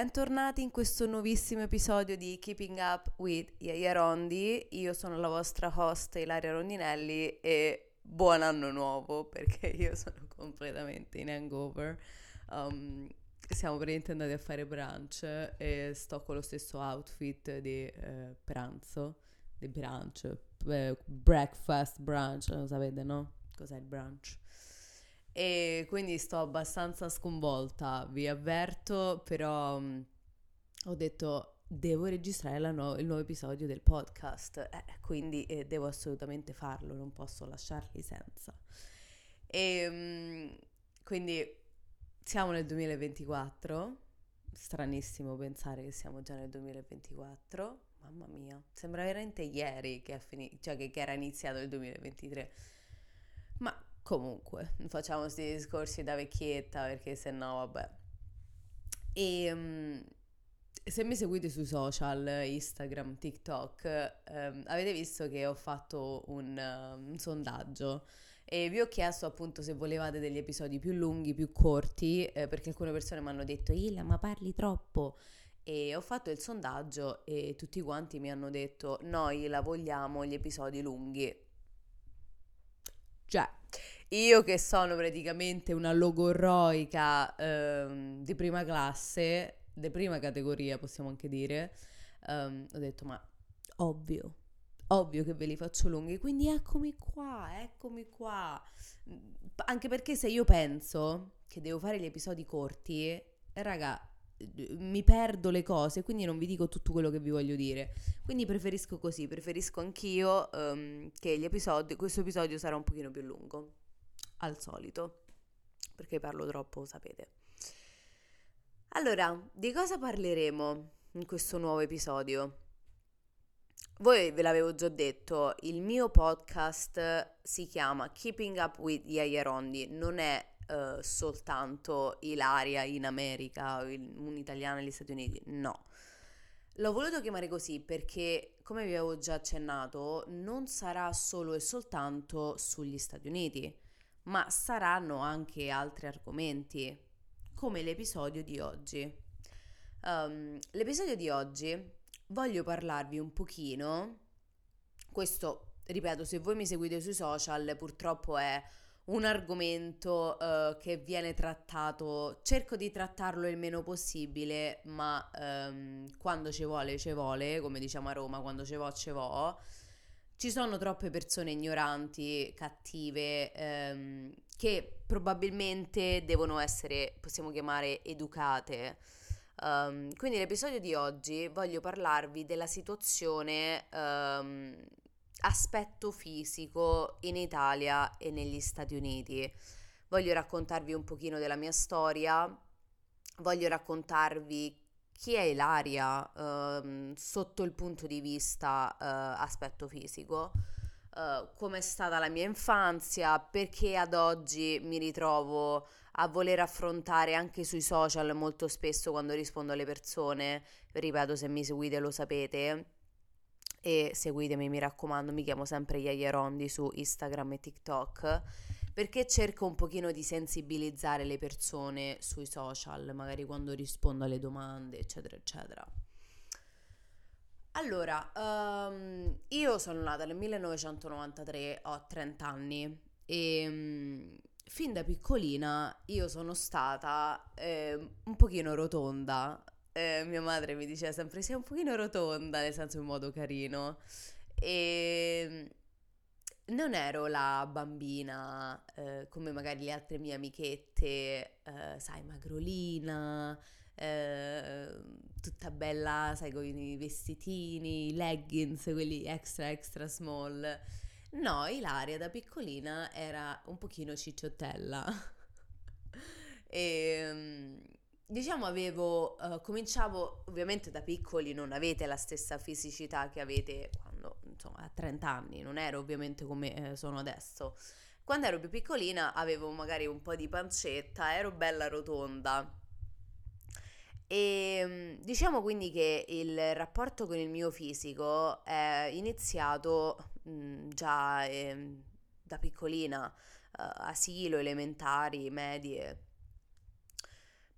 bentornati in questo nuovissimo episodio di Keeping Up with Yaya Rondi. Io sono la vostra host Ilaria Rondinelli e buon anno nuovo perché io sono completamente in hangover. Um, siamo praticamente andati a fare brunch e sto con lo stesso outfit di eh, pranzo, di brunch, eh, breakfast brunch, lo sapete no? Cos'è il brunch? E quindi sto abbastanza sconvolta, vi avverto, però um, ho detto devo registrare no- il nuovo episodio del podcast, eh, quindi eh, devo assolutamente farlo, non posso lasciarli senza. E um, quindi siamo nel 2024, stranissimo pensare che siamo già nel 2024, mamma mia, sembra veramente ieri che, fini- cioè che, che era iniziato il 2023. Ma Comunque, facciamo questi discorsi da vecchietta perché se no, vabbè. E um, se mi seguite sui social, Instagram, TikTok, um, avete visto che ho fatto un, uh, un, sondaggio e vi ho chiesto appunto se volevate degli episodi più lunghi, più corti, eh, perché alcune persone mi hanno detto Ila, ma parli troppo. E ho fatto il sondaggio e tutti quanti mi hanno detto noi la vogliamo gli episodi lunghi. Già, io che sono praticamente una logorroica ehm, di prima classe, di prima categoria possiamo anche dire, ehm, ho detto ma ovvio, ovvio che ve li faccio lunghi, quindi eccomi qua, eccomi qua. Anche perché se io penso che devo fare gli episodi corti, raga, mi perdo le cose, quindi non vi dico tutto quello che vi voglio dire. Quindi preferisco così, preferisco anch'io um, che episodi, questo episodio sarà un pochino più lungo al solito, perché parlo troppo, sapete. Allora, di cosa parleremo in questo nuovo episodio? Voi ve l'avevo già detto, il mio podcast si chiama Keeping Up with Yaya Rondi, non è uh, soltanto Ilaria in America o un'italiana negli Stati Uniti, no. L'ho voluto chiamare così perché, come vi avevo già accennato, non sarà solo e soltanto sugli Stati Uniti ma saranno anche altri argomenti, come l'episodio di oggi. Um, l'episodio di oggi voglio parlarvi un pochino, questo, ripeto, se voi mi seguite sui social, purtroppo è un argomento uh, che viene trattato, cerco di trattarlo il meno possibile, ma um, quando ci vuole, ci vuole, come diciamo a Roma, quando ci vo, ci vo ci sono troppe persone ignoranti, cattive, ehm, che probabilmente devono essere, possiamo chiamare, educate. Um, quindi nell'episodio di oggi voglio parlarvi della situazione um, aspetto fisico in Italia e negli Stati Uniti. Voglio raccontarvi un pochino della mia storia, voglio raccontarvi chi è Ilaria uh, sotto il punto di vista uh, aspetto fisico, uh, com'è stata la mia infanzia, perché ad oggi mi ritrovo a voler affrontare anche sui social molto spesso quando rispondo alle persone, ripeto se mi seguite lo sapete, e seguitemi mi raccomando, mi chiamo sempre Yaya Rondi su Instagram e TikTok perché cerco un pochino di sensibilizzare le persone sui social, magari quando rispondo alle domande, eccetera, eccetera. Allora, um, io sono nata nel 1993, ho 30 anni e um, fin da piccolina io sono stata eh, un pochino rotonda. Eh, mia madre mi diceva sempre sei un pochino rotonda, nel senso in modo carino. E non ero la bambina eh, come magari le altre mie amichette, eh, sai, magrolina, eh, tutta bella, sai, con i vestitini, i leggings, quelli extra extra small. No, Ilaria da piccolina era un pochino cicciottella. e ehm, diciamo avevo, uh, cominciavo, ovviamente da piccoli non avete la stessa fisicità che avete quando, insomma, a 30 anni, non ero ovviamente come eh, sono adesso. Quando ero più piccolina avevo magari un po' di pancetta, ero bella rotonda. E ehm, diciamo quindi che il rapporto con il mio fisico è iniziato mh, mm, già eh, da piccolina, uh, asilo, elementari, medie,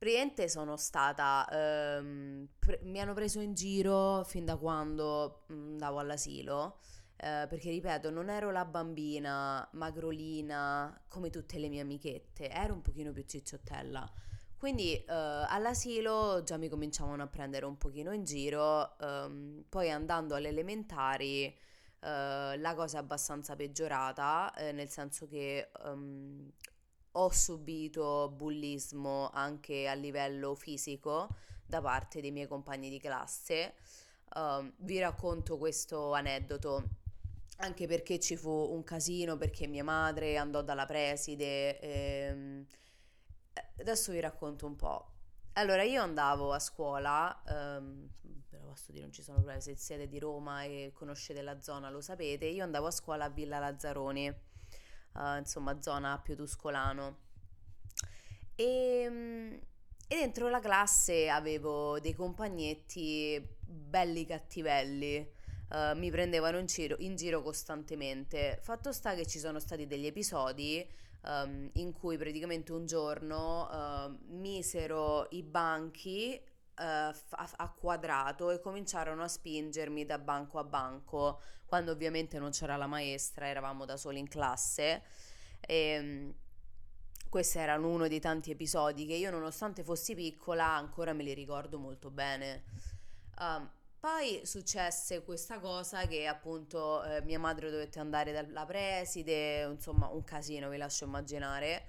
praticamente sono stata, ehm, pre- mi hanno preso in giro fin da quando mm, andavo all'asilo, eh, perché ripeto, non ero la bambina magrolina come tutte le mie amichette, ero un pochino più cicciottella. Quindi eh, all'asilo già mi cominciavano a prendere un pochino in giro, ehm, poi andando alle elementari eh, la cosa è abbastanza peggiorata, eh, nel senso che ehm, ho subito bullismo anche a livello fisico da parte dei miei compagni di classe. Uh, vi racconto questo aneddoto anche perché ci fu un casino perché mia madre andò dalla preside. Ehm, adesso vi racconto un po'. Allora, io andavo a scuola, um, però posso dire non ci sono problemi, se siete di Roma e conoscete la zona lo sapete, io andavo a scuola a Villa Lazzaroni uh, insomma zona più tuscolano. E, ehm, e dentro la classe avevo dei compagnetti belli cattivelli. Uh, mi prendevano in giro, in giro, costantemente. Fatto sta che ci sono stati degli episodi um, in cui praticamente un giorno uh, misero i banchi uh, a, a, quadrato e cominciarono a spingermi da banco a banco, quando ovviamente non c'era la maestra, eravamo da soli in classe. E, ehm, questo era uno dei tanti episodi che io, nonostante fossi piccola, ancora me li ricordo molto bene. Um, poi successe questa cosa che appunto eh, mia madre dovette andare dalla preside, insomma un casino vi lascio immaginare.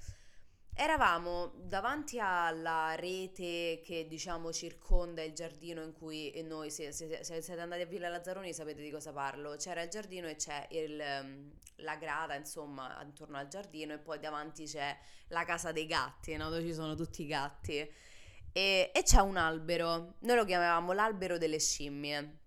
Eravamo davanti alla rete che diciamo circonda il giardino in cui noi, se, se, se siete andati a Villa Lazzaroni sapete di cosa parlo, c'era il giardino e c'è il, ehm, la grata insomma attorno al giardino e poi davanti c'è la casa dei gatti, no? dove ci sono tutti i gatti e, e c'è un albero, noi lo chiamavamo l'albero delle scimmie.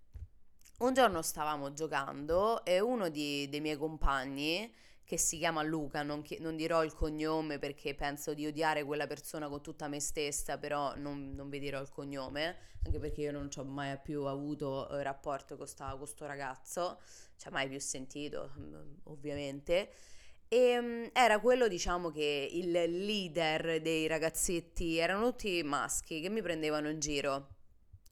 Un giorno stavamo giocando e uno di, dei miei compagni che si chiama Luca, non, chi- non, dirò il cognome perché penso di odiare quella persona con tutta me stessa, però non, non vi dirò il cognome, anche perché io non ci ho mai più avuto eh, rapporto con questo ragazzo, cioè mai più sentito, mm, ovviamente. E um, era quello, diciamo, che il leader dei ragazzetti erano tutti maschi che mi prendevano in giro.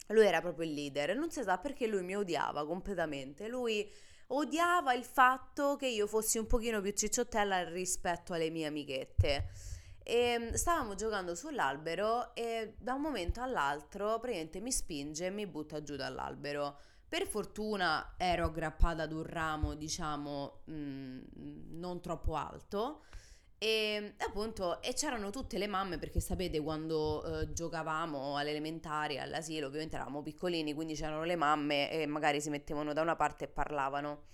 Lui era proprio il leader non si sa perché lui mi odiava completamente. Lui odiava il fatto che io fossi un pochino più cicciottella rispetto alle mie amichette. E mm, stavamo giocando sull'albero e da un momento all'altro praticamente mi spinge e mi butta giù dall'albero. Per fortuna ero aggrappata ad un ramo, diciamo, mh, mm, non troppo alto e appunto, e c'erano tutte le mamme perché sapete quando eh, giocavamo alle elementari, all'asilo, ovviamente eravamo piccolini, quindi c'erano le mamme e magari si mettevano da una parte e parlavano.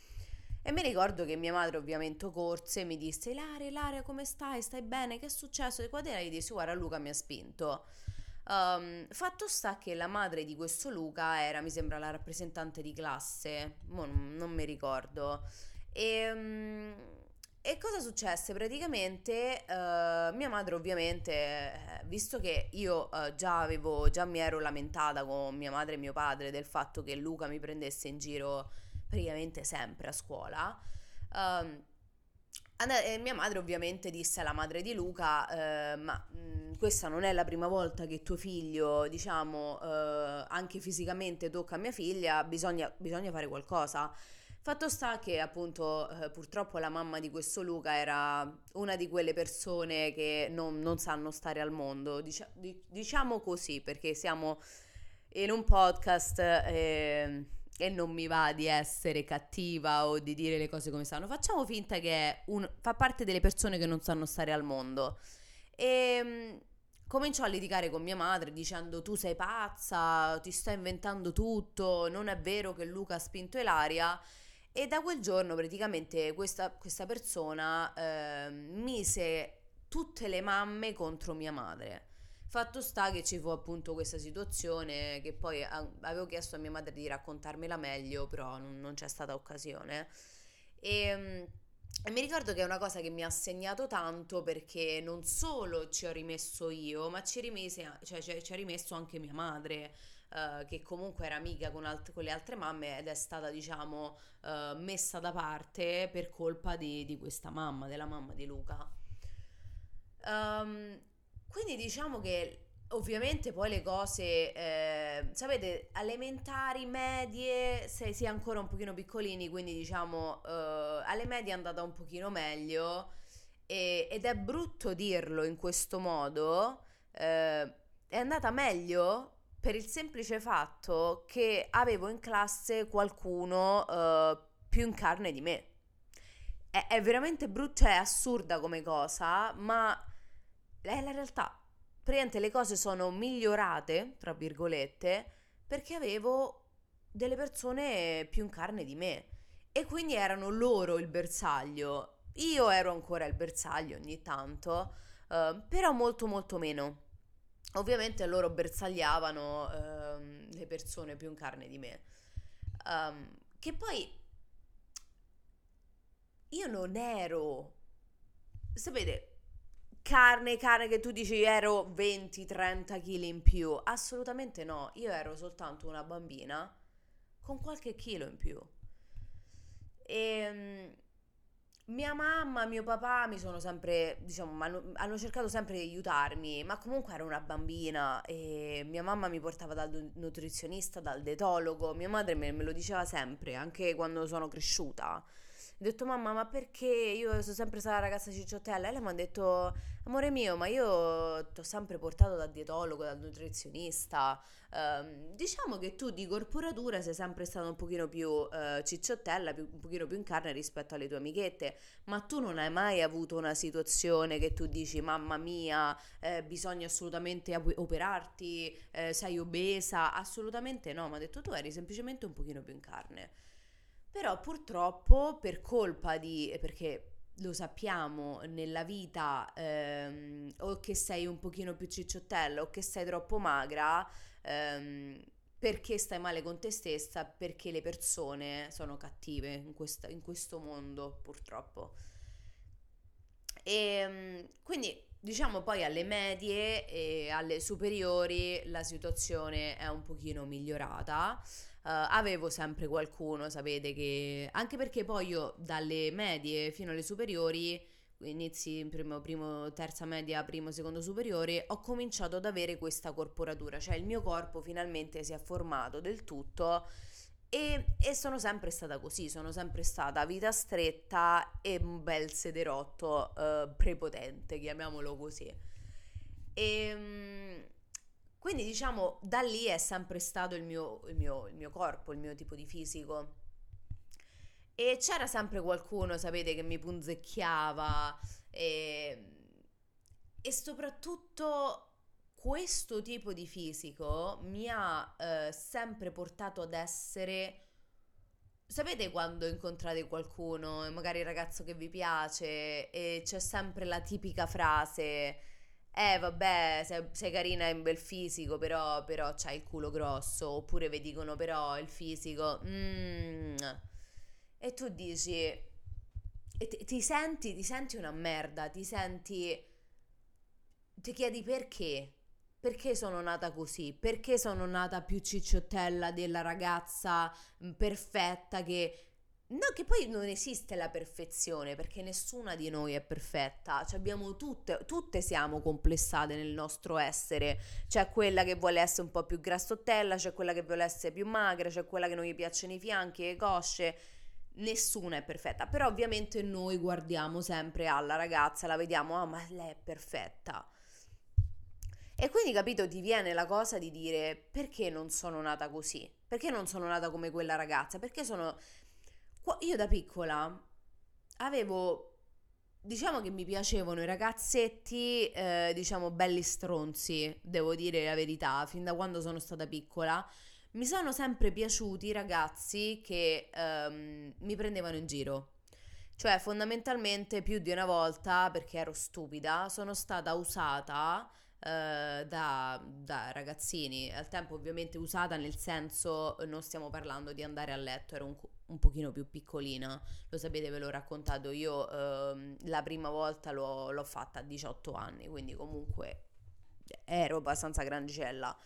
E mi ricordo che mia madre ovviamente corse e mi disse Ilaria, Ilaria come stai? Stai bene? Che è successo? E qua gli dissi guarda Luca mi ha spinto. Um, fatto sta che la madre di questo Luca era, mi sembra, la rappresentante di classe, non, non mi ricordo. E... Um, e cosa successe? Praticamente uh, mia madre ovviamente, eh, visto che io uh, già avevo, già mi ero lamentata con mia madre e mio padre del fatto che Luca mi prendesse in giro praticamente sempre a scuola, uh, and- mia madre ovviamente disse alla madre di Luca, eh, ma mh, mm, questa non è la prima volta che tuo figlio, diciamo, anche fisicamente tocca mia figlia, bisogna, bisogna fare qualcosa. Fatto sta che appunto eh, purtroppo la mamma di questo Luca era una di quelle persone che non, non sanno stare al mondo, Dicia- diciamo così perché siamo in un podcast eh, e non mi va di essere cattiva o di dire le cose come stanno, facciamo finta che un, fa parte delle persone che non sanno stare al mondo. E ehm, cominciò a litigare con mia madre dicendo tu sei pazza, ti stai inventando tutto, non è vero che Luca ha spinto Ilaria e da quel giorno praticamente questa, questa persona eh, mise tutte le mamme contro mia madre. Fatto sta che ci fu appunto questa situazione che poi avevo chiesto a mia madre di raccontarmela meglio, però non, c'è stata occasione. E, ehm, e, mi ricordo che è una cosa che mi ha segnato tanto perché non solo ci ho rimesso io, ma ci, rimise, cioè, ci ha rimesso anche mia madre uh, che comunque era amica con, alt- con, le altre mamme ed è stata diciamo uh, messa da parte per colpa di, di, questa mamma, della mamma di Luca. Um, quindi diciamo che ovviamente poi le cose, eh, sapete, elementari, medie, se si è ancora un pochino piccolini, quindi diciamo eh, alle medie è andata un pochino meglio e, ed è brutto dirlo in questo modo, eh, è andata meglio per il semplice fatto che avevo in classe qualcuno eh, più in carne di me. È, è veramente brutto, cioè è assurda come cosa, ma è la realtà praticamente le cose sono migliorate, tra virgolette, perché avevo delle persone più in carne di me e quindi erano loro il bersaglio. Io ero ancora il bersaglio ogni tanto, uh, però molto molto meno. Ovviamente loro bersagliavano uh, le persone più in carne di me. Um, che poi io non ero... Sapete, carne, carne che tu dici ero 20-30 kg in più. Assolutamente no, io ero soltanto una bambina con qualche chilo in più. E um, mia mamma, mio papà mi sono sempre, diciamo, hanno, hanno, cercato sempre di aiutarmi, ma comunque ero una bambina e mia mamma mi portava dal nutrizionista, dal detologo, mia madre me, me lo diceva sempre, anche quando sono cresciuta ho detto mamma ma perché io sono sempre stata la ragazza cicciottella? E lei mi ha detto amore mio ma io ti ho sempre portato dal dietologo, dal nutrizionista. Um, diciamo che tu di corporatura sei sempre stata un pochino più uh, cicciottella, più, un pochino più in carne rispetto alle tue amichette ma tu non hai mai avuto una situazione che tu dici mamma mia eh, bisogna assolutamente operarti, eh, sei obesa assolutamente no, mi ha detto tu eri semplicemente un pochino più in carne però purtroppo per colpa di... perché lo sappiamo nella vita ehm, o che sei un pochino più cicciottella o che sei troppo magra ehm, perché stai male con te stessa perché le persone sono cattive in, questa, in questo mondo purtroppo. E ehm, quindi diciamo poi alle medie e alle superiori la situazione è un pochino migliorata Uh, avevo sempre qualcuno, sapete che... Anche perché poi io dalle medie fino alle superiori, inizi in primo, primo, terza media, primo, secondo superiore, ho cominciato ad avere questa corporatura, cioè il mio corpo finalmente si è formato del tutto e, e sono sempre stata così, sono sempre stata vita stretta e un bel sederotto uh, prepotente, chiamiamolo così. E... Ehm, quindi diciamo da lì è sempre stato il mio, il mio, il mio corpo, il mio tipo di fisico. E c'era sempre qualcuno, sapete, che mi punzecchiava e, e soprattutto questo tipo di fisico mi ha eh, sempre portato ad essere... Sapete quando incontrate qualcuno, magari il ragazzo che vi piace, e c'è sempre la tipica frase eh vabbè, sei, sei carina in bel fisico, però, però c'hai il culo grosso, oppure vi dicono però il fisico, mm. e tu dici, e ti, ti, senti, ti senti una merda, ti senti, ti chiedi perché, perché sono nata così, perché sono nata più cicciottella della ragazza mm, perfetta che No, che poi non esiste la perfezione perché nessuna di noi è perfetta, cioè abbiamo tutte, tutte siamo complessate nel nostro essere, c'è quella che vuole essere un po' più grassottella, c'è quella che vuole essere più magra, c'è quella che non gli piacciono i fianchi, le cosce, nessuna è perfetta, però ovviamente noi guardiamo sempre alla ragazza, la vediamo, ah ma lei è perfetta. E quindi capito ti viene la cosa di dire perché non sono nata così? Perché non sono nata come quella ragazza? Perché sono io da piccola avevo Diciamo che mi piacevano i ragazzetti, eh, diciamo belli stronzi, devo dire la verità, fin da quando sono stata piccola. Mi sono sempre piaciuti i ragazzi che ehm, mi prendevano in giro. Cioè, fondamentalmente, più di una volta, perché ero stupida, sono stata usata eh, da, da, ragazzini. Al tempo, ovviamente, usata nel senso, non stiamo parlando di andare a letto, ero un, un pochino più piccolina, lo sapete, ve l'ho raccontato io, ehm, la prima volta l'ho, l'ho fatta a 18 anni, quindi comunque ero abbastanza grandicella.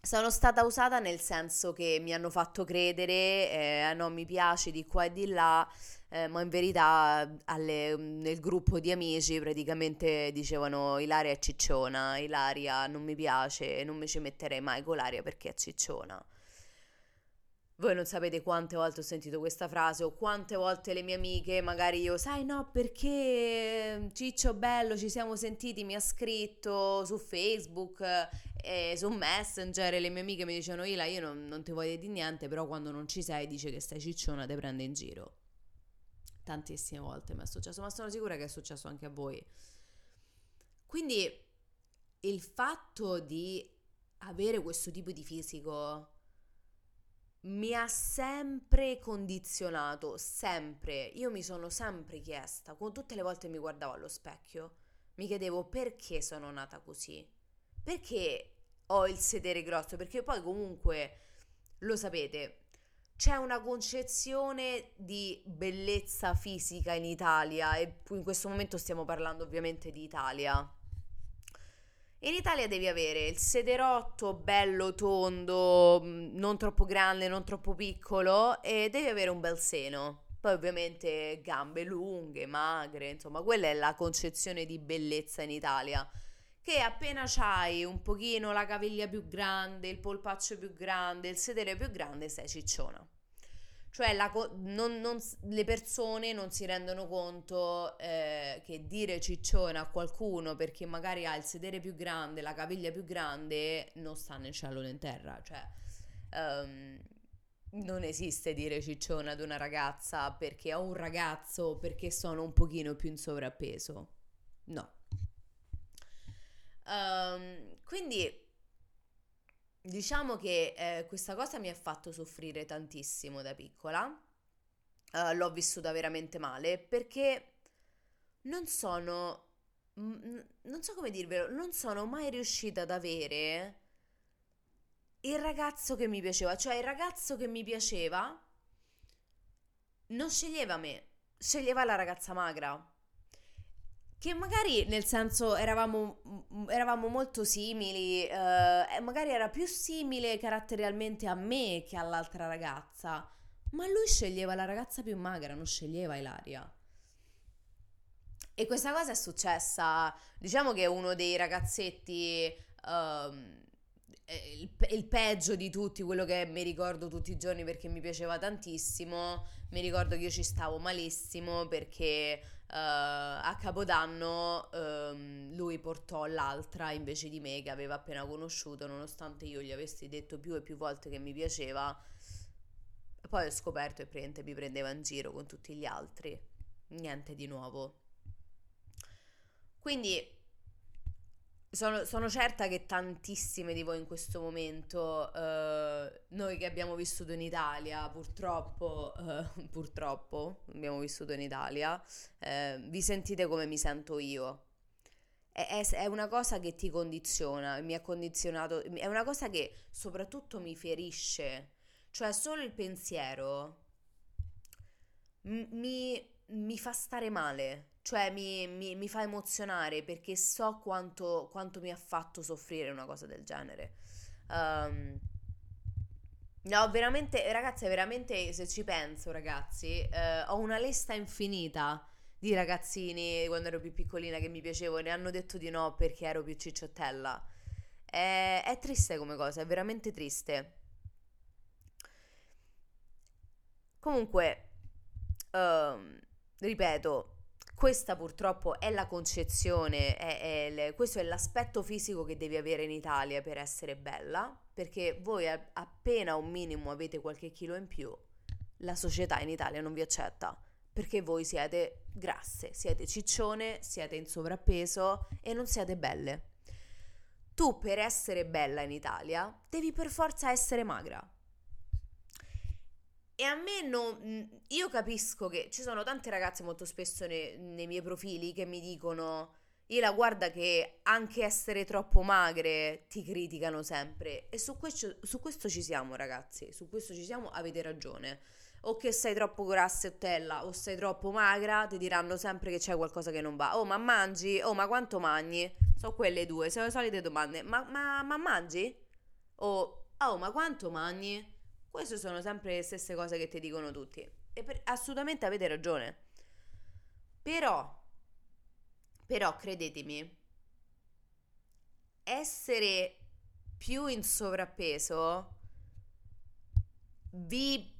sono stata usata nel senso che mi hanno fatto credere, eh, non mi piace di qua e di là, eh, ma in verità alle, nel gruppo di amici praticamente dicevano Ilaria è cicciona, Ilaria non mi piace, non mi ci metterei mai con l'aria perché è cicciona. Voi non sapete quante volte ho sentito questa frase o quante volte le mie amiche, magari io, sai no, perché Ciccio Bello ci siamo sentiti, mi ha scritto su Facebook, eh, su Messenger e le mie amiche mi dicevano Ila, io non, non ti voglio dire niente, però quando non ci sei dice che stai cicciona, te prende in giro. Tantissime volte mi è successo, ma sono sicura che è successo anche a voi. Quindi il fatto di avere questo tipo di fisico mi ha sempre condizionato, sempre. Io mi sono sempre chiesta, con tutte le volte mi guardavo allo specchio, mi chiedevo perché sono nata così. Perché ho il sedere grosso? Perché poi comunque, lo sapete, c'è una concezione di bellezza fisica in Italia e in questo momento stiamo parlando ovviamente di Italia in Italia devi avere il sederotto bello tondo, mm, non troppo grande, non troppo piccolo e devi avere un bel seno. Poi ovviamente gambe lunghe, magre, insomma, quella è la concezione di bellezza in Italia. Che appena c'hai un pochino la caviglia più grande, il polpaccio più grande, il sedere più grande, sei cicciona. Cioè la, non, non, le persone non si rendono conto eh, che dire ciccione a qualcuno perché magari ha il sedere più grande, la caviglia più grande, non sta nel cielo né in terra. Cioè, um, non esiste dire ciccione ad una ragazza perché ho un ragazzo perché sono un pochino più in sovrappeso. No. Um, quindi Diciamo che eh, questa cosa mi ha fatto soffrire tantissimo da piccola, uh, l'ho vissuta veramente male perché non sono, non so come dirvelo, non sono mai riuscita ad avere il ragazzo che mi piaceva, cioè il ragazzo che mi piaceva non sceglieva me, sceglieva la ragazza magra. Che magari nel senso eravamo, mm, eravamo molto simili, eh, magari era più simile caratterialmente a me che all'altra ragazza, ma lui sceglieva la ragazza più magra, non sceglieva Ilaria. E questa cosa è successa, diciamo che uno dei ragazzetti, um, il, il, peggio di tutti, quello che mi ricordo tutti i giorni perché mi piaceva tantissimo, mi ricordo che io ci stavo malissimo perché Uh, a Capodanno um, lui portò l'altra invece di me che aveva appena conosciuto, nonostante io gli avessi detto più e più volte che mi piaceva. Poi ho scoperto e mi prendeva in giro con tutti gli altri. Niente di nuovo. Quindi sono, sono, certa che tantissime di voi in questo momento, eh, noi che abbiamo vissuto in Italia, purtroppo, eh, purtroppo abbiamo vissuto in Italia, eh, vi sentite come mi sento io. È, è, è, una cosa che ti condiziona, mi ha condizionato, è una cosa che soprattutto mi ferisce, cioè solo il pensiero mi, mi fa stare male cioè mi, mi, mi fa emozionare perché so quanto, quanto, mi ha fatto soffrire una cosa del genere. Um, no, veramente, ragazzi, veramente, se ci penso, ragazzi, eh, ho una lista infinita di ragazzini quando ero più piccolina che mi piacevano e hanno detto di no perché ero più cicciottella. È, è triste come cosa, è veramente triste. Comunque, um, ripeto, questa purtroppo è la concezione, è, è, questo è l'aspetto fisico che devi avere in Italia per essere bella, perché voi appena un minimo avete qualche chilo in più, la società in Italia non vi accetta, perché voi siete grasse, siete ciccione, siete in sovrappeso e non siete belle. Tu per essere bella in Italia devi per forza essere magra e a me non... Io capisco che ci sono tante ragazze molto spesso nei, nei miei profili che mi dicono... Ila, guarda che anche essere troppo magre ti criticano sempre. E su questo, su questo ci siamo, ragazzi. Su questo ci siamo, avete ragione. O che sei troppo grassettella o sei troppo magra, ti diranno sempre che c'è qualcosa che non va. Oh, ma mangi? Oh, ma quanto mangi? Sono quelle due, sono le solite domande. Ma, ma, ma mangi? o oh ma quanto mangi? Queste sono sempre le stesse cose che ti dicono tutti e per, assolutamente avete ragione. Però, però credetemi, essere più in sovrappeso vi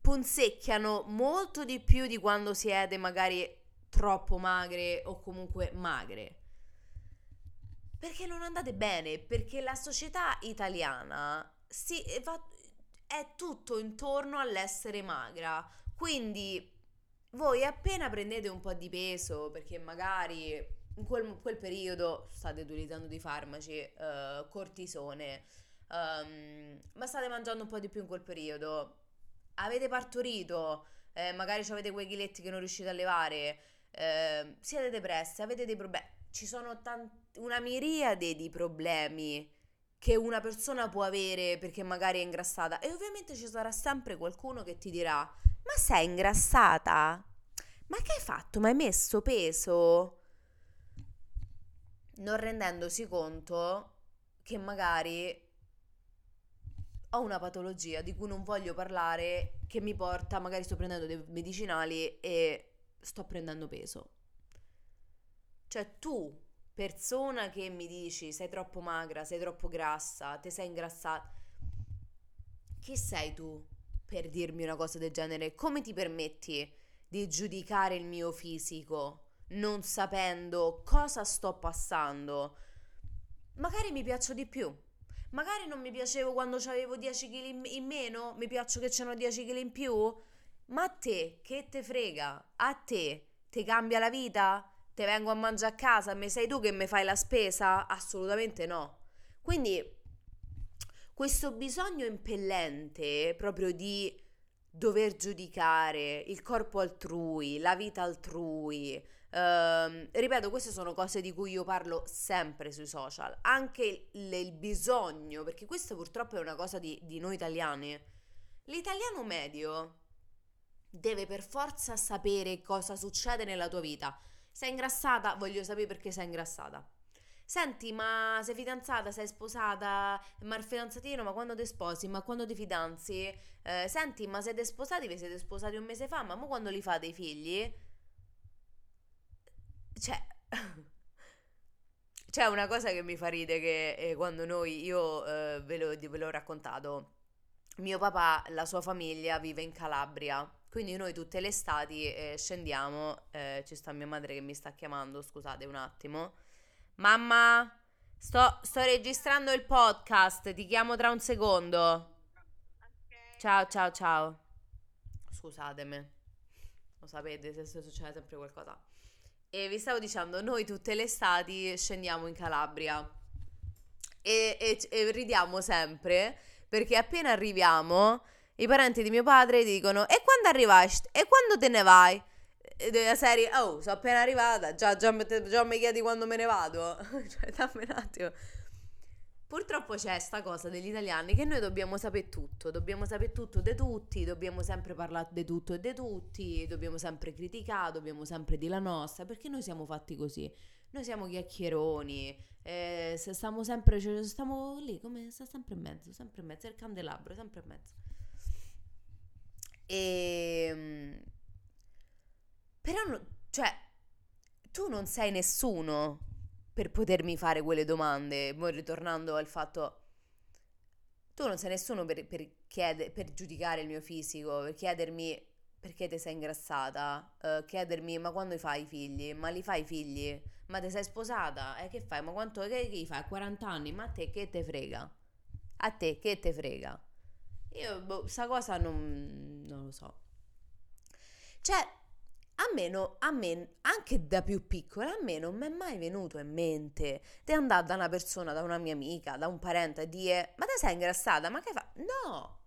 punzecchiano molto di più di quando siete magari troppo magre o comunque magre. Perché non andate bene, perché la società italiana si, va, è tutto intorno all'essere magra. Quindi voi appena prendete un po' di peso, perché magari in quel, quel periodo state utilizzando dei farmaci, uh, cortisone, um, ma state mangiando un po' di più in quel periodo, avete partorito, eh, magari avete quei chiletti che non riuscite a levare, eh, siete depresse, avete dei problemi, ci sono tanti, una miriade di problemi che una persona può avere perché magari è ingrassata e ovviamente ci sarà sempre qualcuno che ti dirà ma sei ingrassata? Ma che hai fatto? Ma hai messo peso? Non rendendosi conto che magari ho una patologia di cui non voglio parlare che mi porta, magari sto prendendo dei medicinali e sto prendendo peso. Cioè tu, persona che mi dici sei troppo magra, sei troppo grassa, ti sei ingrassata, chi sei tu per dirmi una cosa del genere? Come ti permetti di giudicare il mio fisico non sapendo cosa sto passando? Magari mi piaccio di più, Magari non mi piacevo quando avevo 10 kg in meno, mi piaccio che c'erano 10 kg in più. Ma a te che te frega? A te ti cambia la vita? Te vengo a mangiare a casa? Me sei tu che mi fai la spesa? Assolutamente no. Quindi questo bisogno impellente proprio di dover giudicare il corpo altrui, la vita altrui, Uh, ripeto, queste sono cose di cui io parlo sempre sui social. Anche il, il bisogno, perché questa purtroppo è una cosa di, di noi italiani. L'italiano medio deve per forza sapere cosa succede nella tua vita. Sei ingrassata? Voglio sapere perché sei ingrassata. Senti, ma sei fidanzata, sei sposata, ma il fidanzatino, ma quando ti sposi, ma quando ti fidanzi? Eh, senti, ma siete sposati, vi siete sposati un mese fa, ma mo quando li fate i figli? Cioè, c'è una cosa che mi fa ridere che eh, quando noi, io eh, ve, lo, ve l'ho raccontato, mio papà, la sua famiglia vive in Calabria, quindi noi tutte le estati eh, scendiamo, eh, ci sta mia madre che mi sta chiamando, scusate un attimo. Mamma, sto, sto registrando il podcast, ti chiamo tra un secondo. Ciao, ciao, ciao. Scusatemi, lo sapete se succede sempre qualcosa. E vi stavo dicendo, noi tutte le estati scendiamo in Calabria e, e, e ridiamo sempre perché appena arriviamo i parenti di mio padre dicono e quando arrivai? E quando te ne vai? E della serie, oh, sono appena arrivata, già, già, già mi chiedi quando me ne vado? cioè, dammi un attimo. Purtroppo c'è questa cosa degli italiani che noi dobbiamo sapere tutto, dobbiamo sapere tutto di tutti, dobbiamo sempre parlare di tutto e di tutti, dobbiamo sempre criticare, dobbiamo sempre dire la nostra, perché noi siamo fatti così. Noi siamo chiacchieroni, eh, stiamo sempre, cioè, stiamo lì, come sta sempre in mezzo, sempre in mezzo, è il candelabro, sempre in mezzo. E... Ehm, però, cioè, tu non sei nessuno per potermi fare quelle domande. Poi ritornando al fatto, tu non sei nessuno per, per, chiede, per giudicare il mio fisico, per chiedermi perché ti sei ingrassata, uh, chiedermi ma quando fai i figli, ma li fai i figli, ma ti sei sposata, eh, che fai, ma quanto, che, che fai, 40 anni, ma a te che te frega? A te che te frega? Io, boh, cosa non lo so. Cioè, a me, no, a me, anche da più piccola, a me non mi è mai venuto in mente di andare da una persona, da una mia amica, da un parente e dire ma te sei ingrassata, ma che fa? No,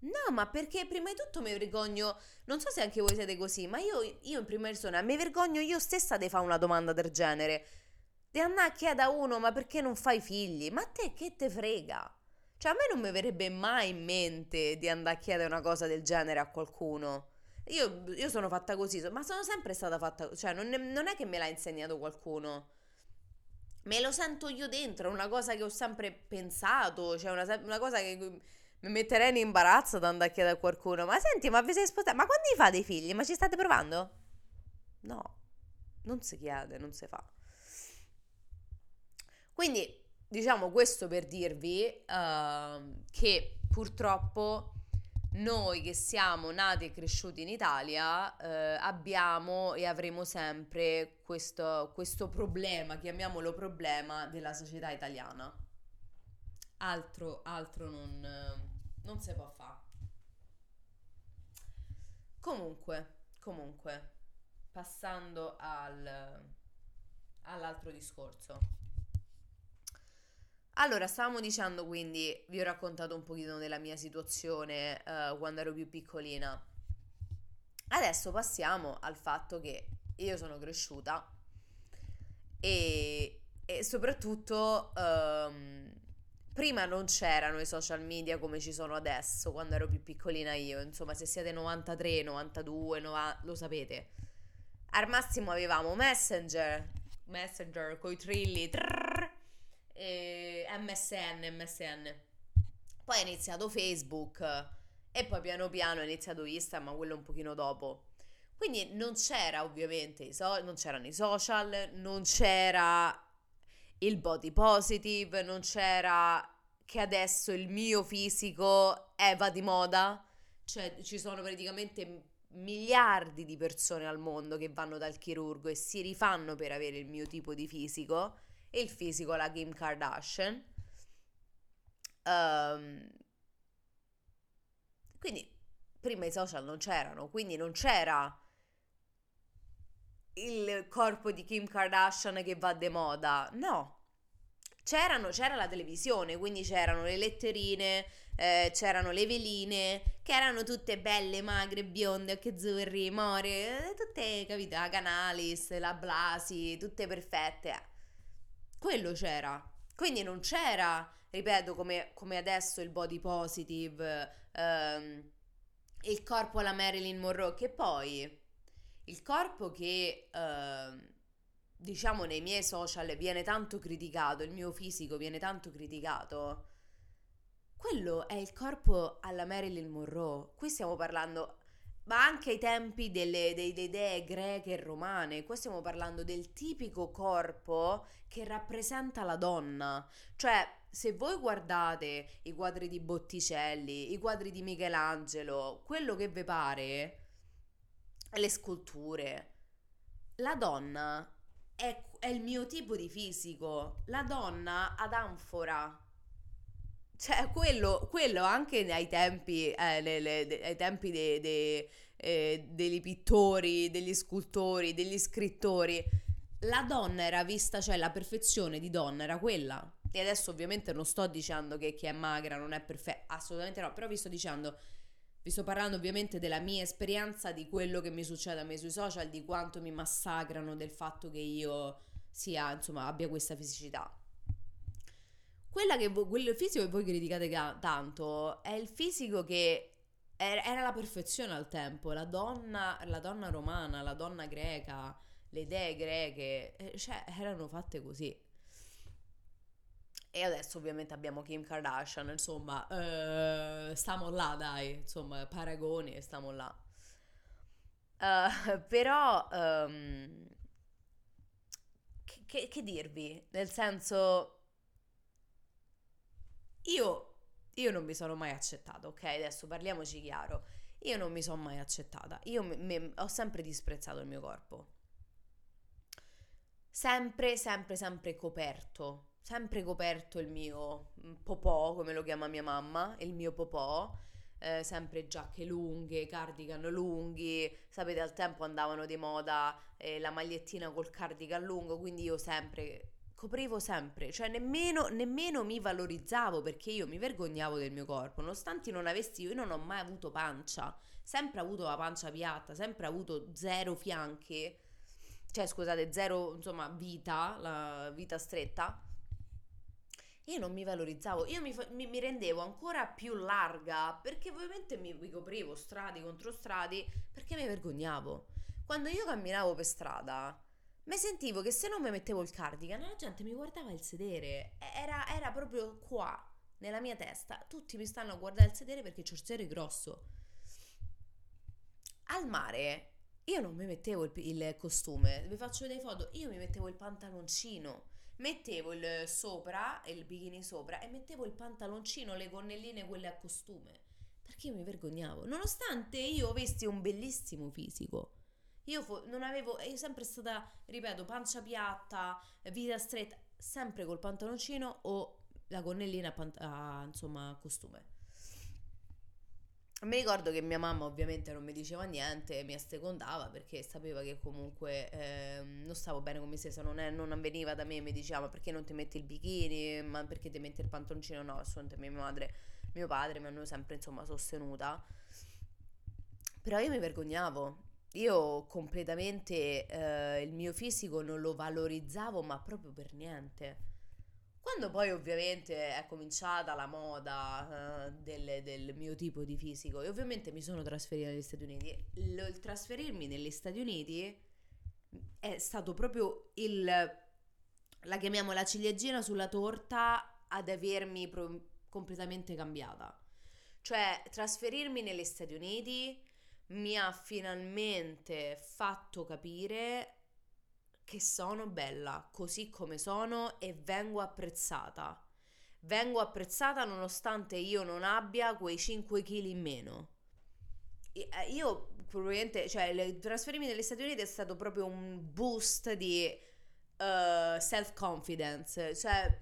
no, ma perché prima di tutto mi vergogno, non so se anche voi siete così, ma io, io in prima persona mi vergogno io stessa di fare una domanda del genere, di andare a chiedere a uno ma perché non fai figli? Ma a te che te frega? Cioè a me non mi verrebbe mai in mente di andare a chiedere una cosa del genere a qualcuno. Io, io, sono fatta così, ma sono sempre stata fatta, cioè non, non, è che me l'ha insegnato qualcuno. me lo sento io dentro, è una cosa che ho sempre pensato, cioè una, una cosa che mi metterei in imbarazzo ad andare a chiedere a qualcuno, ma senti, ma vi sei spostati? Ma quando vi fate i figli? Ma ci state provando? No, non si chiede, non si fa. Quindi, diciamo questo per dirvi uh, che purtroppo noi che siamo nati e cresciuti in Italia eh, abbiamo e avremo sempre questo, questo, problema, chiamiamolo problema, della società italiana. Altro, altro non, non si può fare. Comunque, comunque, passando al, all'altro discorso. Allora, stavamo dicendo quindi, vi ho raccontato un pochino della mia situazione uh, quando ero più piccolina. Adesso passiamo al fatto che io sono cresciuta e, e soprattutto um, prima non c'erano i social media come ci sono adesso quando ero più piccolina io. Insomma, se siete 93, 92, 90, lo sapete. Al massimo avevamo Messenger, Messenger coi trilli. Trrr, e MSN, MSN. Poi è iniziato Facebook e poi piano piano è iniziato Instagram, ma quello un pochino dopo. Quindi non c'era ovviamente, so- non c'erano i social, non c'era il body positive, non c'era che adesso il mio fisico è va di moda. Cioè ci sono praticamente miliardi di persone al mondo che vanno dal chirurgo e si rifanno per avere il mio tipo di fisico e il fisico la Kim Kardashian. Um, quindi prima i social non c'erano, quindi non c'era il corpo di Kim Kardashian che va de moda, no. C'erano, c'era la televisione, quindi c'erano le letterine, eh, c'erano le veline, che erano tutte belle, magre, bionde, occhi azzurri, more, eh, tutte, capito, la Canalis, la Blasi, tutte perfette. Quello c'era. Quindi non c'era, ripeto, come, come adesso il body positive, ehm, il corpo alla Marilyn Monroe, che poi il corpo che, ehm, diciamo, nei miei social viene tanto criticato, il mio fisico viene tanto criticato, quello è il corpo alla Marilyn Monroe. Qui stiamo parlando ma anche ai tempi delle, delle, idee greche e romane. Qua stiamo parlando del tipico corpo che rappresenta la donna. Cioè, se voi guardate i quadri di Botticelli, i quadri di Michelangelo, quello che vi pare, le sculture, la donna è, è il mio tipo di fisico. La donna ad anfora cioè, quello, quello anche ai tempi, eh, tempi de, de, eh, degli pittori, degli scultori, degli scrittori, la donna era vista, cioè la perfezione di donna era quella. E adesso ovviamente non sto dicendo che chi è magra non è perfetta, assolutamente no, però vi sto dicendo, vi sto parlando ovviamente della mia esperienza, di quello che mi succede a me sui social, di quanto mi massacrano del fatto che io sia, insomma, abbia questa fisicità. Quella che vo- quel fisico che voi criticate ga- tanto è il fisico che era, la perfezione al tempo, la donna, la donna romana, la donna greca, le idee greche, eh, cioè erano fatte così. E adesso ovviamente abbiamo Kim Kardashian, insomma, uh, stiamo là, dai, insomma, paragoni, stiamo là. Uh, però, um, che, che, che dirvi? Nel senso, io, io non mi sono mai accettata, ok? Adesso parliamoci chiaro. Io non mi sono mai accettata. Io mi, mi, ho sempre disprezzato il mio corpo. Sempre, sempre, sempre coperto. Sempre coperto il mio mm, popò, come lo chiama mia mamma, il mio popò. Eh, sempre giacche lunghe, cardigan lunghi. Sapete, al tempo andavano di moda eh, la magliettina col cardigan lungo, quindi io sempre coprivo sempre, cioè nemmeno, nemmeno, mi valorizzavo perché io mi vergognavo del mio corpo, nonostante non avessi, io non ho mai avuto pancia, sempre avuto la pancia piatta, sempre avuto zero fianchi, cioè scusate, zero insomma vita, la vita stretta. Io non mi valorizzavo, io mi, mi, mi rendevo ancora più larga perché ovviamente mi, mi coprivo strati contro strati perché mi vergognavo. Quando io camminavo per strada, mi sentivo che se non mi mettevo il cardigan la gente mi guardava il sedere, era, era proprio qua, nella mia testa, tutti mi stanno a guardare il sedere perché c'ho il sedere grosso. Al mare io non mi mettevo il, il, costume, vi faccio delle foto, io mi mettevo il pantaloncino, mettevo il sopra, il bikini sopra e mettevo il pantaloncino, le gonnelline quelle a costume, perché io mi vergognavo, nonostante io avessi un bellissimo fisico. Io fo- non avevo, io sempre stata, ripeto, pancia piatta, vita stretta, sempre col pantaloncino o la gonnellina a, pant- a insomma, costume. Mi ricordo che mia mamma ovviamente non mi diceva niente, mi assecondava perché sapeva che comunque eh, non stavo bene con me stessa, non, è, non avveniva da me, mi diceva ma perché non ti metti il bikini, ma perché ti metti il pantaloncino, no, assolutamente mia madre, mio padre mi hanno sempre insomma sostenuta, però io mi vergognavo, io completamente eh, il mio fisico non lo valorizzavo ma proprio per niente. Quando poi ovviamente è cominciata la moda uh, del, del, mio tipo di fisico e ovviamente mi sono trasferita negli Stati Uniti, L- il trasferirmi negli Stati Uniti è stato proprio il, la chiamiamo la ciliegina sulla torta ad avermi pro- completamente cambiata. Cioè trasferirmi negli Stati Uniti mi ha finalmente fatto capire che sono bella così come sono e vengo apprezzata. Vengo apprezzata nonostante io non abbia quei 5 kg in meno. Eh, io probabilmente, cioè, il trasferirmi negli Stati Uniti è stato proprio un boost di uh, self-confidence. Cioè,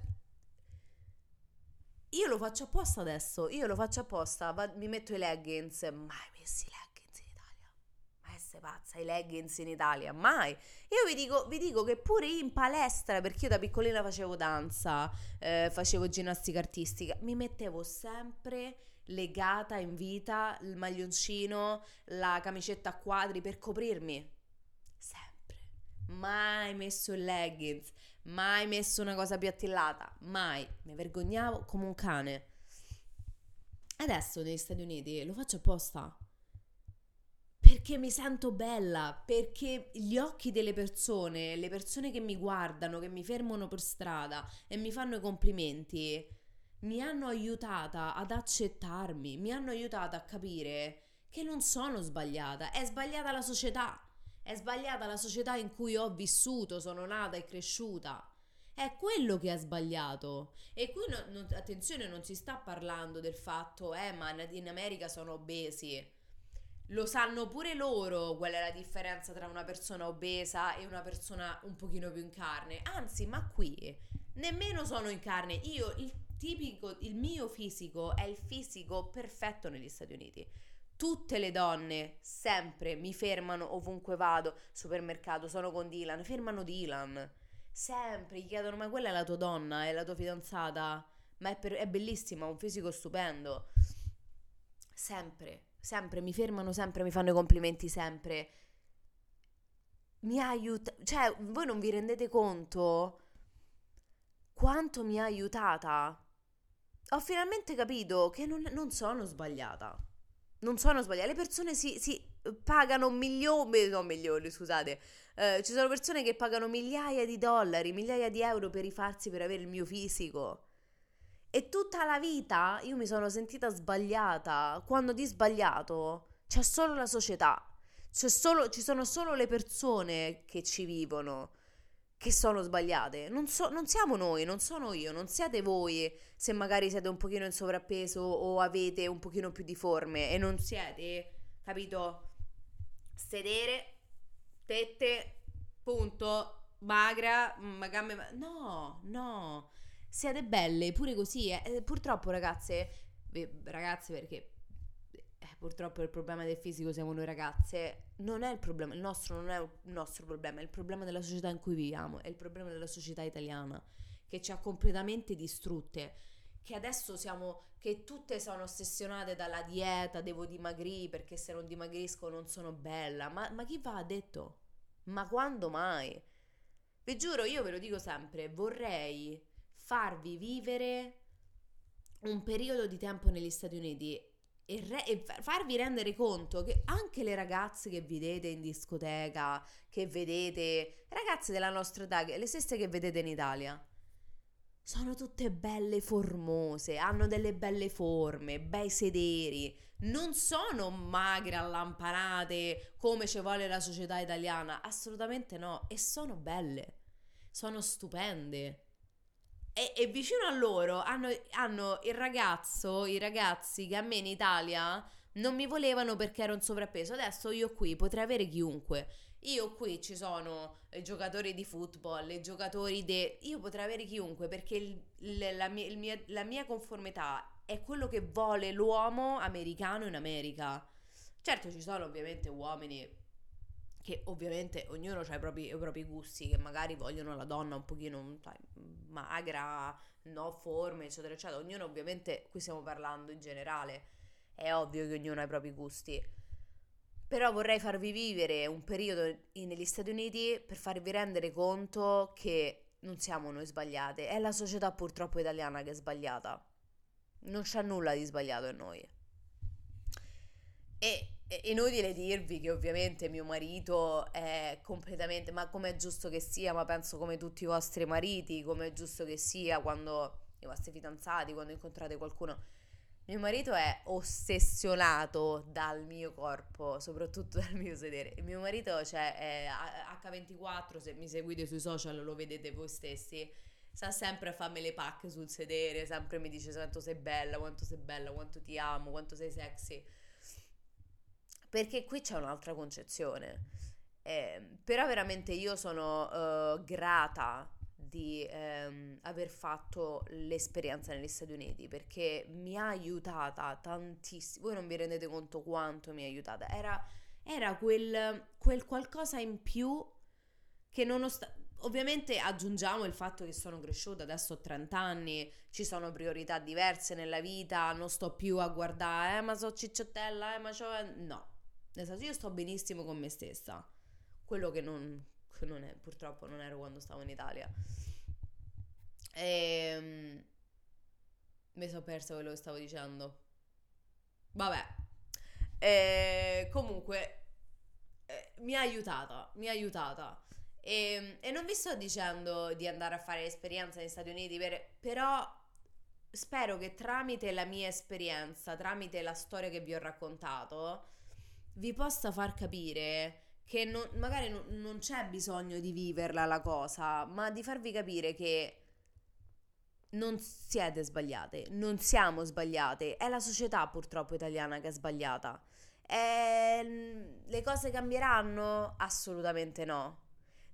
io lo faccio apposta adesso. Io lo faccio apposta. mi metto i leggings. Mai messi i leggings pazza, i leggings in Italia? Mai. Io vi dico, vi dico che pure in palestra, perché io da piccolina facevo danza, eh, facevo ginnastica artistica, mi mettevo sempre legata in vita il maglioncino, la camicetta a quadri per coprirmi. Sempre. Mai messo il leggings, mai messo una cosa più attillata, mai. Mi vergognavo come un cane. Adesso negli Stati Uniti lo faccio apposta perché mi sento bella, perché gli occhi delle persone, le persone che mi guardano, che mi fermano per strada e mi fanno i complimenti, mi hanno aiutata ad accettarmi, mi hanno aiutata a capire che non sono sbagliata, è sbagliata la società, è sbagliata la società in cui ho vissuto, sono nata e cresciuta. È quello che ha sbagliato. E qui, no, no, attenzione, non si sta parlando del fatto, eh, ma in America sono obesi lo sanno pure loro qual è la differenza tra una persona obesa e una persona un pochino più in carne. Anzi, ma qui nemmeno sono in carne. Io il tipico, il mio fisico è il fisico perfetto negli Stati Uniti. Tutte le donne sempre mi fermano ovunque vado, supermercato, sono con Dylan, fermano Dylan. Sempre gli chiedono: Ma quella è la tua donna? È la tua fidanzata? Ma è, per, è bellissima, ha un fisico stupendo. Sempre sempre, mi fermano sempre, mi fanno i complimenti sempre. Mi aiuta, cioè, voi non vi rendete conto quanto mi ha aiutata? Ho finalmente capito che non, non sono sbagliata. Non sono sbagliata. Le persone si, si pagano milioni, no milioni, scusate. Eh, ci sono persone che pagano migliaia di dollari, migliaia di euro per rifarsi per avere il mio fisico. E tutta la vita io mi sono sentita sbagliata, quando di sbagliato c'è solo la società, solo, ci sono solo le persone che ci vivono, che sono sbagliate. Non, so, non siamo noi, non sono io, non siete voi se magari siete un pochino in sovrappeso o avete un pochino più di forme e non siete, capito? Sedere, tette, punto, magra, gambe... No, no siete belle pure così. Eh. eh purtroppo, ragazze, ragazze perché eh, purtroppo il problema del fisico siamo noi ragazze. Non è il problema, il nostro non è il nostro problema, è il problema della società in cui viviamo, è il problema della società italiana che ci ha completamente distrutte. Che adesso siamo, che tutte sono ossessionate dalla dieta, devo dimagrire perché se non dimagrisco non sono bella. Ma, ma chi va ha detto? Ma quando mai? Vi giuro, io ve lo dico sempre, vorrei farvi vivere un periodo di tempo negli Stati Uniti e, re- e farvi rendere conto che anche le ragazze che vedete in discoteca, che vedete, ragazze della nostra età, le stesse che vedete in Italia, sono tutte belle formose, hanno delle belle forme, bei sederi, non sono magre, allampanate come ci vuole la società italiana, assolutamente no, e sono belle, sono stupende. E, e vicino a loro hanno, hanno il ragazzo, i ragazzi che a me in Italia non mi volevano perché ero in sovrappeso. Adesso io qui potrei avere chiunque. Io qui ci sono i giocatori di football, i giocatori di... Io potrei avere chiunque perché il, il, la, mia, mia, la mia conformità è quello che vuole l'uomo americano in America. Certo ci sono ovviamente uomini che ovviamente ognuno ha i propri, i propri, gusti, che magari vogliono la donna un pochino sai, magra, no forme, eccetera, eccetera. Ognuno ovviamente, qui stiamo parlando in generale, è ovvio che ognuno ha i propri gusti. Però vorrei farvi vivere un periodo negli Stati Uniti per farvi rendere conto che non siamo noi sbagliate, è la società purtroppo italiana che è sbagliata. Non c'è nulla di sbagliato in noi. E è inutile dirvi che ovviamente mio marito è completamente, ma come è giusto che sia, ma penso come tutti i vostri mariti, come è giusto che sia quando i vostri fidanzati, quando incontrate qualcuno mio marito è ossessionato dal mio corpo, soprattutto dal mio sedere. mio marito, cioè, è H24, se mi seguite sui social lo vedete voi stessi, sa sempre a farmi le pacche sul sedere, sempre mi dice quanto sei bella, quanto sei bella, quanto ti amo, quanto sei sexy. Perché qui c'è un'altra concezione. Eh, però veramente io sono uh, grata di ehm, aver fatto l'esperienza negli Stati Uniti perché mi ha aiutata tantissimo. Voi non vi rendete conto quanto mi ha aiutata. Era, era quel, quel qualcosa in più che nonostante... Ovviamente aggiungiamo il fatto che sono cresciuta, adesso ho 30 anni, ci sono priorità diverse nella vita, non sto più a guardare, eh ma so cicciottella, eh ma c'ho... No, nel senso io sto benissimo con me stessa, quello che non, che non è, purtroppo non ero quando stavo in Italia. E, ehm, mi sono persa quello che stavo dicendo. Vabbè. E, comunque, eh, mi ha aiutata, mi ha aiutata. E, e, non vi sto dicendo di andare a fare esperienza negli Stati Uniti, per, però spero che tramite la mia esperienza, tramite la storia che vi ho raccontato, vi possa far capire che non, magari non, non c'è bisogno di viverla la cosa, ma di farvi capire che non siete sbagliate, non siamo sbagliate, è la società purtroppo italiana che è sbagliata. E le cose cambieranno? Assolutamente no.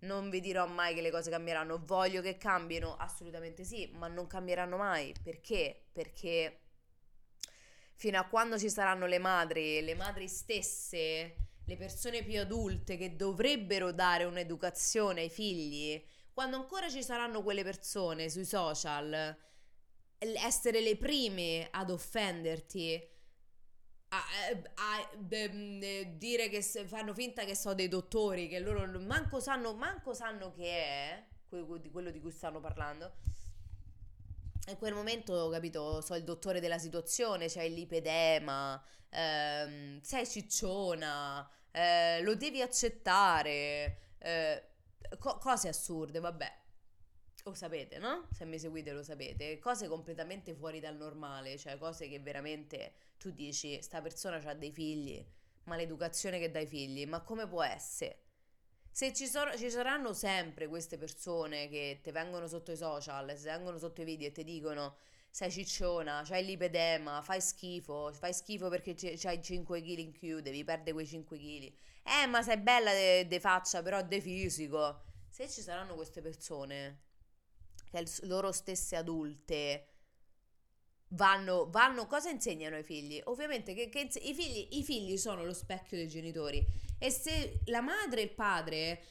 Non vi dirò mai che le cose cambieranno, voglio che cambino? Assolutamente sì, ma non cambieranno mai. Perché? Perché fino a quando ci saranno le madri, le madri stesse, le persone più adulte che dovrebbero dare un'educazione ai figli, quando ancora ci saranno quelle persone sui social, essere le prime ad offenderti, a, a, a de, dire che fanno finta che sono dei dottori, che loro manco sanno, manco sanno che è quello di cui stanno parlando. In quel momento, capito, so il dottore della situazione, c'è il lipedema, ehm, sei cicciona, eh, lo devi accettare. Eh, co- cose assurde, vabbè. Lo sapete, no? Se mi seguite lo sapete. Cose completamente fuori dal normale, cioè cose che veramente tu dici, sta persona ha dei figli, ma l'educazione che dai figli, ma come può essere? Se ci, so- ci saranno sempre queste persone che ti vengono sotto i social, se vengono sotto i video e ti dicono sei cicciona, c'hai l'ipedema, fai schifo, fai schifo perché c- c'hai 5 kg in più, devi perdere quei 5 kg. Eh, ma sei bella de, de faccia, però de fisico. Se ci saranno queste persone, che loro stesse adulte, vanno, vanno cosa insegnano ai figli? Ovviamente che, che i, figli, i figli sono lo specchio dei genitori. E se la madre e il padre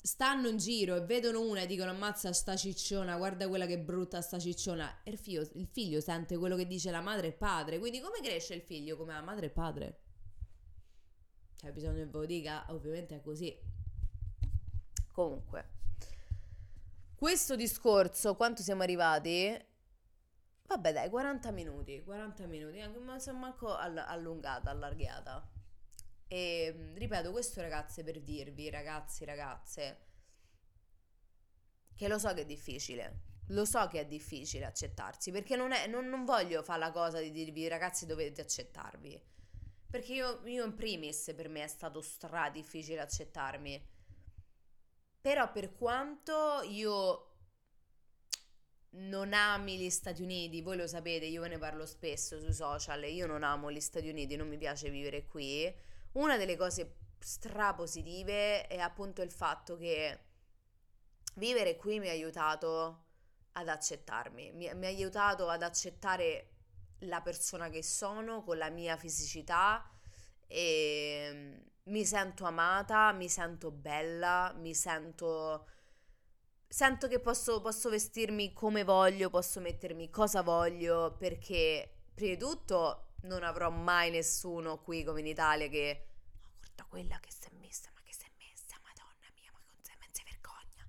stanno in giro e vedono una e dicono ammazza sta cicciona, guarda quella che brutta sta cicciona, il figlio, il figlio sente quello che dice la madre e il padre, quindi come cresce il figlio? Come la madre e il padre. Cioè bisogna che ve lo dica, ovviamente è così. Comunque, questo discorso, quanto siamo arrivati? Vabbè dai, 40 minuti, 40 minuti, non sono manco all- allungata, allargata. E mm, ripeto, questo ragazze per dirvi, ragazzi, ragazze, che lo so che è difficile, lo so che è difficile accettarsi, perché non, è, non, non voglio fare la cosa di dirvi ragazzi dovete accettarvi, perché io, io in primis per me è stato stra difficile accettarmi, però per quanto io non ami gli Stati Uniti, voi lo sapete, io ve ne parlo spesso sui social, io non amo gli Stati Uniti, non mi piace vivere qui. Una delle cose strapositive è appunto il fatto che vivere qui mi ha aiutato ad accettarmi, mi, mi ha aiutato ad accettare la persona che sono con la mia fisicità e mm, mi sento amata, mi sento bella, mi sento sento che posso, posso vestirmi come voglio, posso mettermi cosa voglio, perché prima di tutto non avrò mai nessuno qui come in Italia che oh, guarda quella che si è messa, ma che si è messa, madonna mia, ma sé non si vergogna.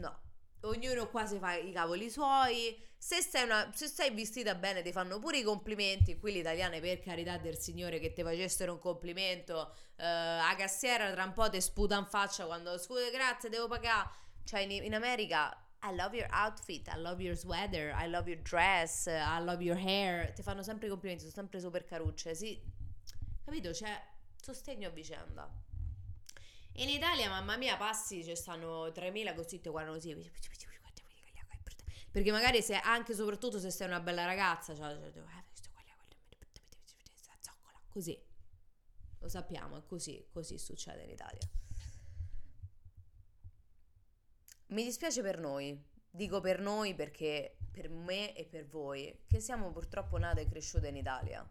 No, ognuno qua si fa i cavoli suoi. Se sei, una, se sei vestita bene, ti fanno pure i complimenti. Qui le italiane, per carità del Signore, che ti facessero un complimento. Uh, a cassiera tra un po' ti sputa in faccia quando scusa, grazie, devo pagare. Cioè in, in America I love your outfit, I love your sweater, I love your dress, I love your hair. Ti fanno sempre i complimenti, sono sempre super carucce. Sì, capito? C'è sostegno a vicenda. In Italia, mamma mia, passi, ci stanno 3.000 così ti guardano così. Perché magari se anche soprattutto se sei una bella ragazza, cioè, così. Lo sappiamo, è così, così succede in Italia. Mi dispiace per noi, dico per noi perché per me e per voi, che siamo purtroppo nate e cresciute in Italia.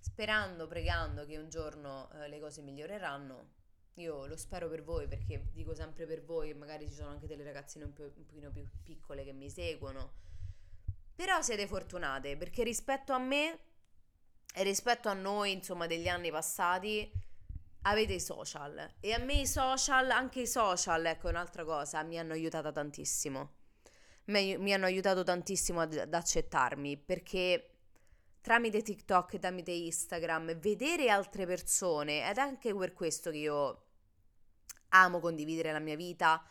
Sperando, pregando che un giorno eh, le cose miglioreranno. Io lo spero per voi perché dico sempre per voi, magari ci sono anche delle ragazzine un, po', un pochino più piccole che mi seguono. Però siete fortunate perché rispetto a me e rispetto a noi, insomma, degli anni passati, avete i social e a me i social, anche i social, ecco un'altra cosa, mi hanno aiutata tantissimo. Mi, hanno aiutato tantissimo ad, ad accettarmi perché tramite TikTok, tramite Instagram, vedere altre persone ed è anche per questo che io amo condividere la mia vita,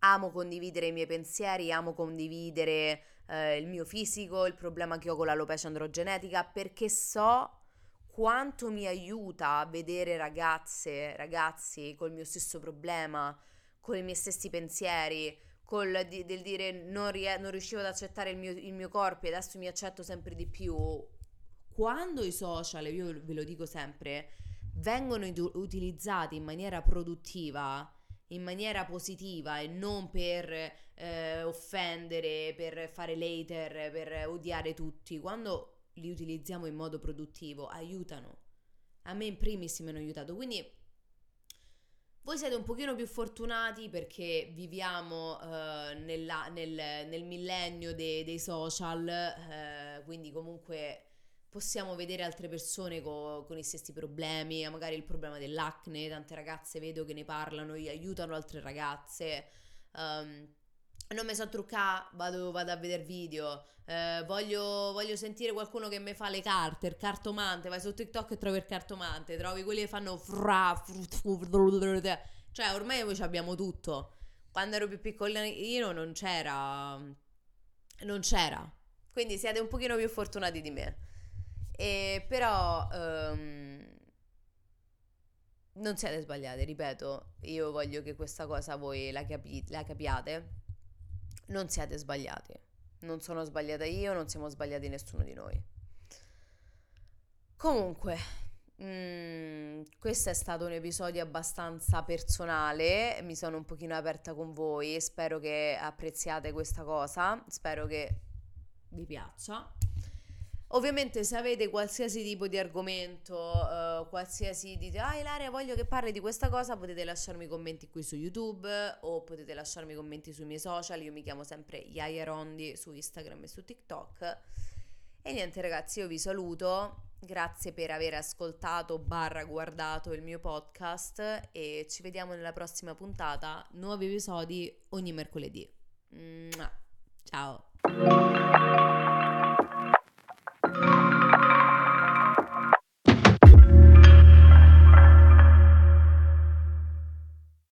amo condividere i miei pensieri, amo condividere eh, il mio fisico, il problema che ho con l'alopecia androgenetica perché so quanto mi aiuta vedere ragazze, ragazzi col mio stesso problema, con i miei stessi pensieri, col di, del dire non, rie- non, riuscivo ad accettare il mio, il mio corpo e adesso mi accetto sempre di più. Quando i social, io ve lo dico sempre, vengono utilizzati in maniera produttiva, in maniera positiva e non per eh, offendere, per fare later, per odiare tutti, quando li utilizziamo in modo produttivo, aiutano. A me in primis mi hanno aiutato, quindi voi siete un pochino più fortunati perché viviamo uh, nella, nel, nel, millennio de, dei social, uh, quindi comunque possiamo vedere altre persone co, con i stessi problemi, magari il problema dell'acne, tante ragazze vedo che ne parlano, aiutano altre ragazze. Um, non mi so truccare, vado, vado, a vedere video, eh, voglio, voglio, sentire qualcuno che mi fa le carte, il cartomante, vai su TikTok e trovi il cartomante, trovi quelli che fanno fra, cioè ormai noi abbiamo tutto. Quando ero più piccolino io non c'era, non c'era, quindi siete un pochino più fortunati di me. E però um, non siete sbagliati, ripeto, io voglio che questa cosa voi la, capi- la capiate non siete sbagliati. Non sono sbagliata io, non siamo sbagliati nessuno di noi. Comunque, mm, questo è stato un episodio abbastanza personale, mi sono un pochino aperta con voi, spero che apprezziate questa cosa, spero che vi piaccia. Ovviamente se avete qualsiasi tipo di argomento, uh, qualsiasi dite, ah Ilaria voglio che parli di questa cosa, potete lasciarmi commenti qui su YouTube o potete lasciarmi commenti sui miei social, io mi chiamo sempre Yaya Rondi su Instagram e su TikTok. E niente ragazzi, io vi saluto, grazie per aver ascoltato barra guardato il mio podcast e ci vediamo nella prossima puntata, nuovi episodi ogni mercoledì. Mua. Ciao.